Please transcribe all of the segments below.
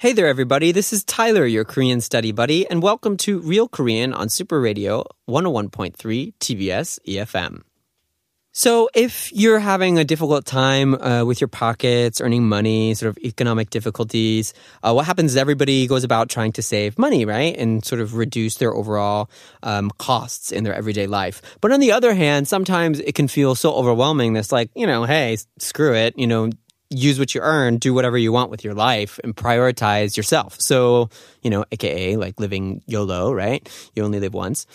Hey there, everybody. This is Tyler, your Korean study buddy, and welcome to Real Korean on Super Radio 101.3 TBS EFM. So, if you're having a difficult time uh, with your pockets, earning money, sort of economic difficulties, uh, what happens is everybody goes about trying to save money, right? And sort of reduce their overall um, costs in their everyday life. But on the other hand, sometimes it can feel so overwhelming that's like, you know, hey, screw it, you know, use what you earn, do whatever you want with your life, and prioritize yourself. So, you know, AKA like living YOLO, right? You only live once.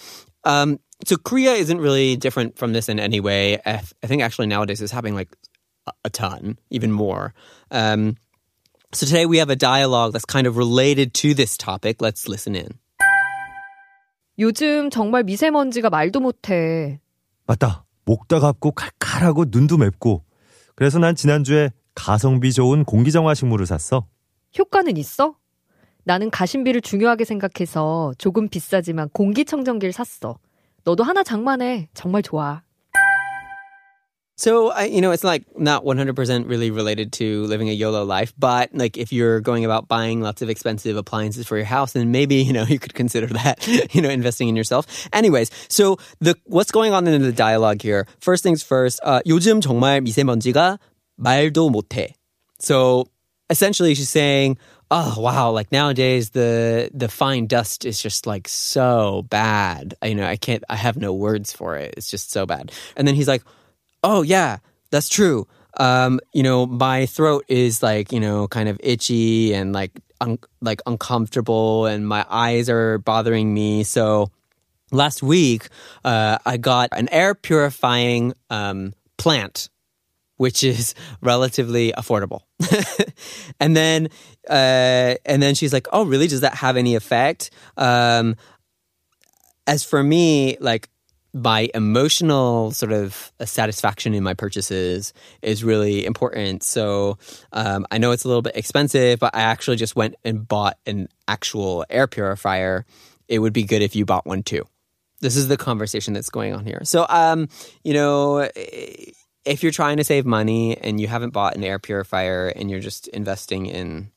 Um, so Korea isn't really different from this in any way. I, th- I think actually nowadays it's happening like a, a ton, even more. Um, so today we have a dialogue that's kind of related to this topic. Let's listen in. 요즘 정말 미세먼지가 말도 못해. 맞다. 목 따갑고 칼칼하고 눈도 맵고. 그래서 난 지난주에 가성비 좋은 공기정화 식물을 샀어. 효과는 있어? 나는 가심비를 중요하게 생각해서 조금 비싸지만 공기청정기를 샀어. 너도 하나 장만해. 정말 좋아. So, I, you know, it's like not 100% really related to living a YOLO life, but like if you're going about buying lots of expensive appliances for your house, then maybe, you know, you could consider that, you know, investing in yourself. Anyways, so the, what's going on in the dialogue here? First things first, uh, 요즘 정말 미세먼지가 말도 못해. So essentially she's saying, oh wow, like nowadays the the fine dust is just like so bad. You know, I can't I have no words for it. It's just so bad. And then he's like, "Oh yeah, that's true. Um, you know, my throat is like, you know, kind of itchy and like un- like uncomfortable and my eyes are bothering me. So last week, uh, I got an air purifying um, plant which is relatively affordable. and then, uh, and then she's like, "Oh, really? Does that have any effect?" Um, as for me, like my emotional sort of satisfaction in my purchases is really important. So um, I know it's a little bit expensive, but I actually just went and bought an actual air purifier. It would be good if you bought one too. This is the conversation that's going on here. So, um, you know if you're trying to save money and you haven't bought an air purifier and you're just investing in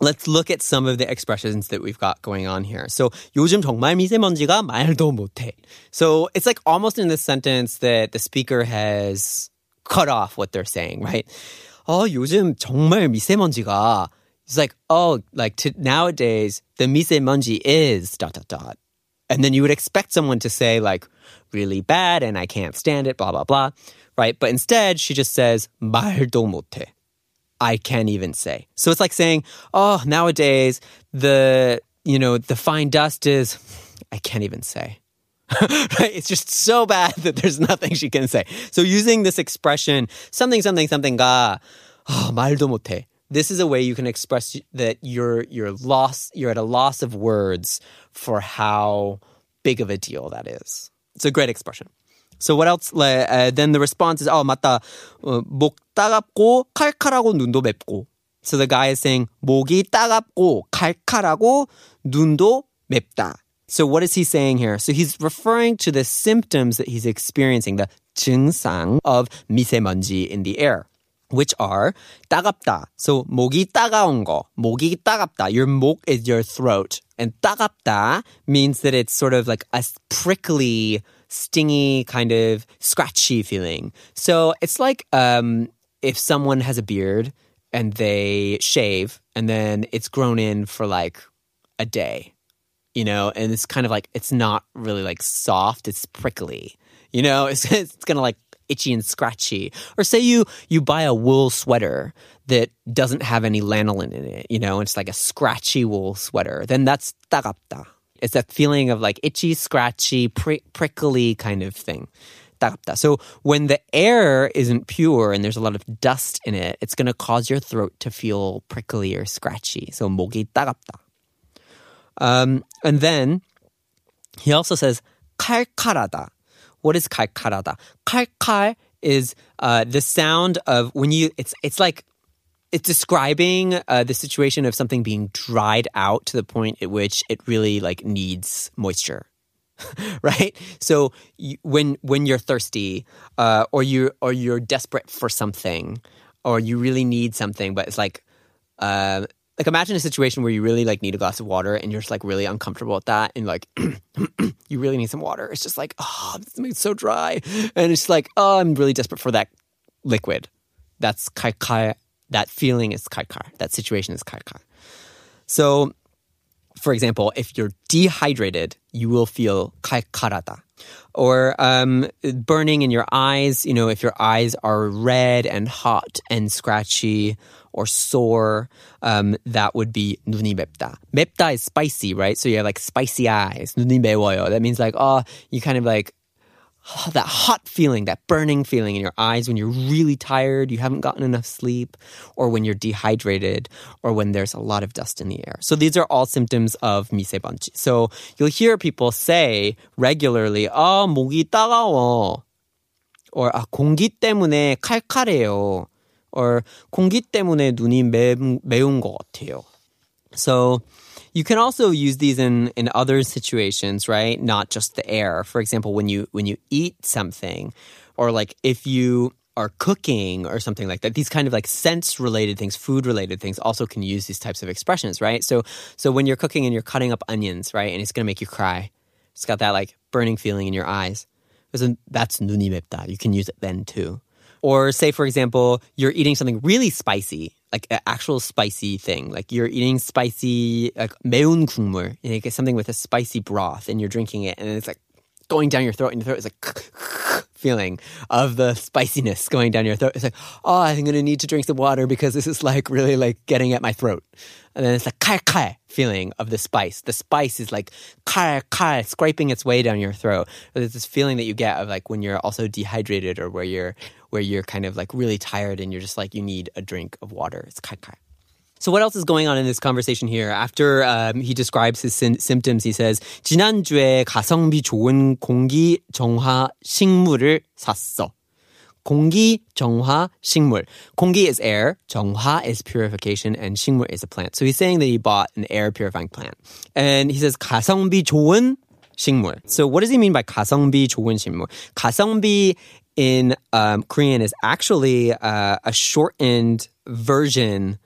Let's look at some of the expressions that we've got going on here. So, 요즘 정말 미세먼지가 말도 못해. So, it's like almost in this sentence that the speaker has cut off what they're saying, right? 어, 요즘 정말 미세먼지가 It's like, oh, like to, nowadays, the 미세먼지 is dot, dot, dot. And then you would expect someone to say like, really bad and I can't stand it, blah, blah, blah right? But instead, she just says 말도 못해. I can't even say. So it's like saying, oh, nowadays the you know the fine dust is I can't even say. right? It's just so bad that there's nothing she can say. So using this expression, something, something, something가 oh, 말도 못해. This is a way you can express that you're you're lost. You're at a loss of words for how big of a deal that is. It's a great expression. So what else? Uh, then the response is, oh, 맞다. 어, 목 따갑고 칼칼하고 눈도 맵고. So the guy is saying, 목이 따갑고 칼칼하고 눈도 맵다. So what is he saying here? So he's referring to the symptoms that he's experiencing, the 증상 of 미세먼지 in the air. Which are 따갑다. So 목이 따가운 거. 목이 따갑다. Your 목 is your throat. And 따갑다 means that it's sort of like a prickly stingy, kind of scratchy feeling. So it's like um, if someone has a beard and they shave and then it's grown in for like a day, you know, and it's kind of like it's not really like soft, it's prickly, you know, it's, it's gonna like itchy and scratchy. Or say you you buy a wool sweater that doesn't have any lanolin in it you know it's like a scratchy wool sweater then that's tagapta It's that feeling of like itchy, scratchy, pri- prickly kind of thing. 따갑다. So when the air isn't pure and there's a lot of dust in it, it's going to cause your throat to feel prickly or scratchy. So 목이 따갑다. Um, and then he also says 칼칼하다. What is 칼칼하다? 칼칼 is uh, the sound of when you. It's it's like it's describing uh, the situation of something being dried out to the point at which it really like needs moisture. right? So you, when when you're thirsty, uh, or you or you're desperate for something, or you really need something, but it's like, uh, like imagine a situation where you really like need a glass of water and you're just like really uncomfortable with that, and like you really need some water. It's just like, oh, this makes so dry, and it's like, oh, I'm really desperate for that liquid. That's kalkar that feeling is kaikar, that situation is kaikar. So, for example, if you're dehydrated, you will feel kaikarata. Or um, burning in your eyes, you know, if your eyes are red and hot and scratchy or sore, um, that would be nuni mepta. Mepta is spicy, right? So you have like spicy eyes. Nuni. That means like, oh, you kind of like that hot feeling, that burning feeling in your eyes when you're really tired, you haven't gotten enough sleep, or when you're dehydrated, or when there's a lot of dust in the air. So these are all symptoms of 미세먼지. So you'll hear people say regularly, 아, 목이 따가워. or 아, 공기 때문에 칼칼해요. or 공기 때문에 눈이 매, 매운 것 같아요. So you can also use these in, in other situations, right? Not just the air. For example, when you when you eat something, or like if you are cooking or something like that, these kind of like sense related things, food related things also can use these types of expressions, right? So so when you're cooking and you're cutting up onions, right, and it's gonna make you cry. It's got that like burning feeling in your eyes. That's 눈이 맵다. You can use it then too. Or say, for example, you're eating something really spicy, like an actual spicy thing. Like you're eating spicy, like 매운 국물, you get something with a spicy broth, and you're drinking it, and it's like going down your throat, and your throat is like feeling of the spiciness going down your throat. It's like, oh, I'm gonna need to drink some water because this is like really like getting at my throat. And then it's like kai kai feeling of the spice. The spice is like kai kai scraping its way down your throat. But there's this feeling that you get of like when you're also dehydrated or where you're where you're kind of like really tired and you're just like you need a drink of water. It's kai kai. So what else is going on in this conversation here? After um, he describes his sy- symptoms, he says 지난주에 가성비 좋은 공기 정화 식물을 샀어. 공기 정화 식물. 공기 is air, 정화 is purification, and 식물 is a plant. So he's saying that he bought an air purifying plant. And he says 가성비 좋은 식물. So what does he mean by 가성비 좋은 식물? 가성비 in um, Korean is actually uh, a shortened version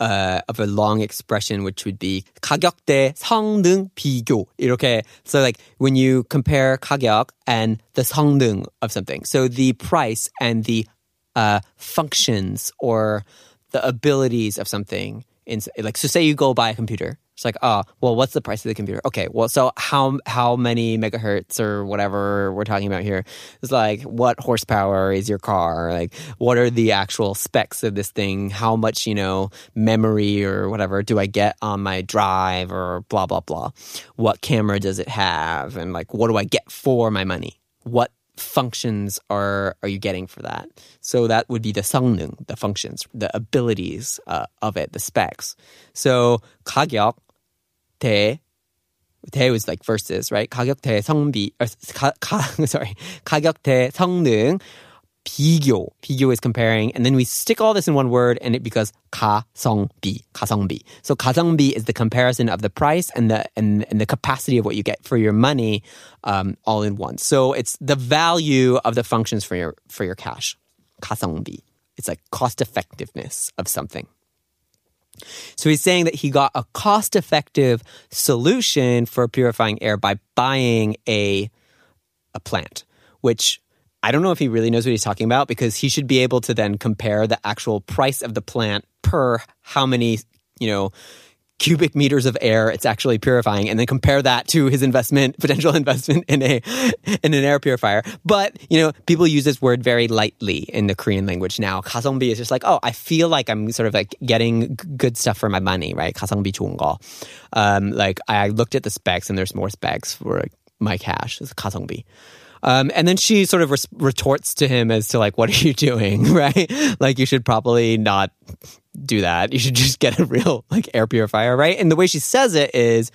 uh, of a long expression, which would be 가격 대 성능 비교. 이렇게. So like when you compare 가격 and the 성능 of something. So the price and the uh, functions or the abilities of something. In, like, so say you go buy a computer it's like, oh, well, what's the price of the computer? Okay, well, so how how many megahertz or whatever we're talking about here? It's like, what horsepower is your car? Like, what are the actual specs of this thing? How much, you know, memory or whatever do I get on my drive or blah blah blah? What camera does it have? And like, what do I get for my money? What functions are are you getting for that? So that would be the 성능, the functions, the abilities uh, of it, the specs. So 가격 대 대 was like versus, right? 가격 대 성비, or 가, 가, sorry, 가격 대 성능, 비교. 비교 is comparing, and then we stick all this in one word, and it becomes 가성비, 가성비. So 가성비 is the comparison of the price and the and, and the capacity of what you get for your money, um, all in one. So it's the value of the functions for your for your cash. 가성비. It's like cost effectiveness of something. So he's saying that he got a cost effective solution for purifying air by buying a, a plant, which I don't know if he really knows what he's talking about because he should be able to then compare the actual price of the plant per how many, you know, cubic meters of air it's actually purifying and then compare that to his investment potential investment in a in an air purifier but you know people use this word very lightly in the korean language now 가성비 is just like oh i feel like i'm sort of like getting good stuff for my money right 가성비 좋은 거 um, like i looked at the specs and there's more specs for my cash it's 가성비 Um, and then she sort of res- retorts to him as to like, what are you doing? Right? Like you should probably not do that. You should just get a real like air purifier, right? And the way she says it is,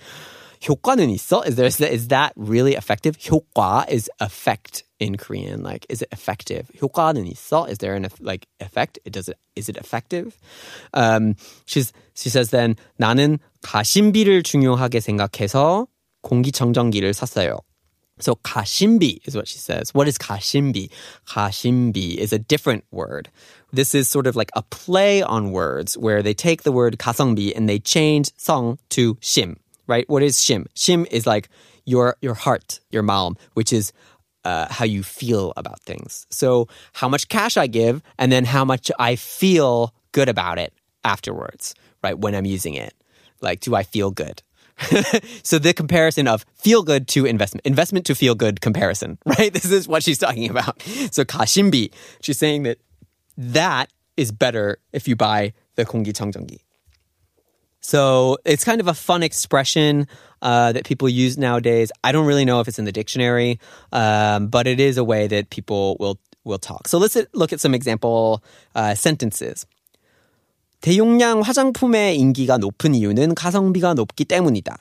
효과는 있어? Is there is that really effective? 효과 is effect in Korean. Like, is it effective? 효과는 있어? Is there an like effect? It does it. Is it effective? Um, she's she says then 나는 가심비를 중요하게 생각해서 공기청정기를 샀어요. So kashimbi is what she says. What is kashimbi? Kashimbi is a different word. This is sort of like a play on words where they take the word kasongbi and they change song to shim, right? What is shim? Shim is like your your heart, your mom, which is uh, how you feel about things. So how much cash I give and then how much I feel good about it afterwards, right? When I'm using it. Like, do I feel good? so the comparison of feel good to investment, investment to feel good comparison, right? This is what she's talking about. So kashimbi, she's saying that that is better if you buy the 공기청정기. So it's kind of a fun expression uh, that people use nowadays. I don't really know if it's in the dictionary, um, but it is a way that people will will talk. So let's look at some example uh, sentences. 대용량 화장품의 인기가 높은 이유는 가성비가 높기 때문이다.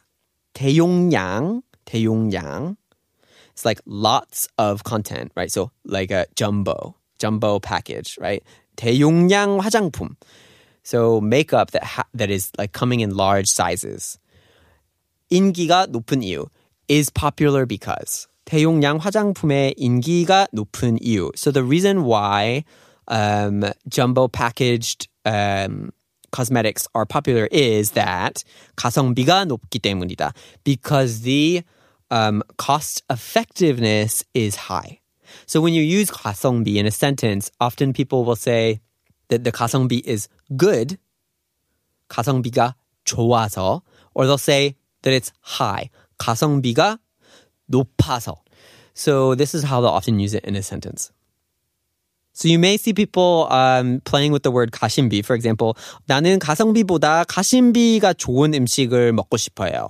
대용량, 대용량. It's like lots of content, right? So like a jumbo, jumbo package, right? 대용량 화장품. So makeup that ha- that is like coming in large sizes. 인기가 높은 이유 is popular because 대용량 화장품의 인기가 높은 이유. So the reason why um, jumbo packaged um, cosmetics are popular is that 가성비가 높기 때문이다. Because the um, cost effectiveness is high. So when you use 가성비 in a sentence, often people will say that the 가성비 is good, 가성비가 좋아서, or they'll say that it's high, 가성비가 높아서. So this is how they'll often use it in a sentence. So you may see people um, playing with the word 가심비. For example, 나는 가성비보다 가심비가 좋은 음식을 먹고 싶어요.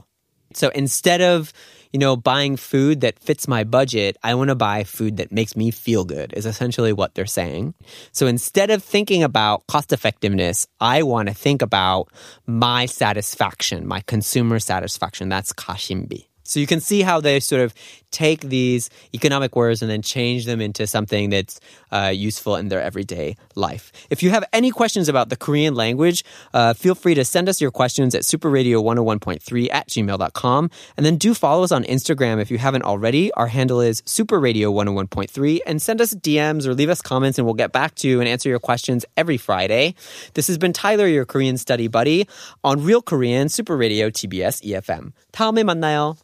So instead of you know, buying food that fits my budget, I want to buy food that makes me feel good, is essentially what they're saying. So instead of thinking about cost effectiveness, I want to think about my satisfaction, my consumer satisfaction. That's kashimbi. So you can see how they sort of take these economic words and then change them into something that's uh, useful in their everyday life. If you have any questions about the Korean language, uh, feel free to send us your questions at superradio101.3 at gmail.com. And then do follow us on Instagram if you haven't already. Our handle is superradio101.3 and send us DMs or leave us comments and we'll get back to you and answer your questions every Friday. This has been Tyler, your Korean study buddy on Real Korean Super Radio TBS EFM. 다음에 만나요.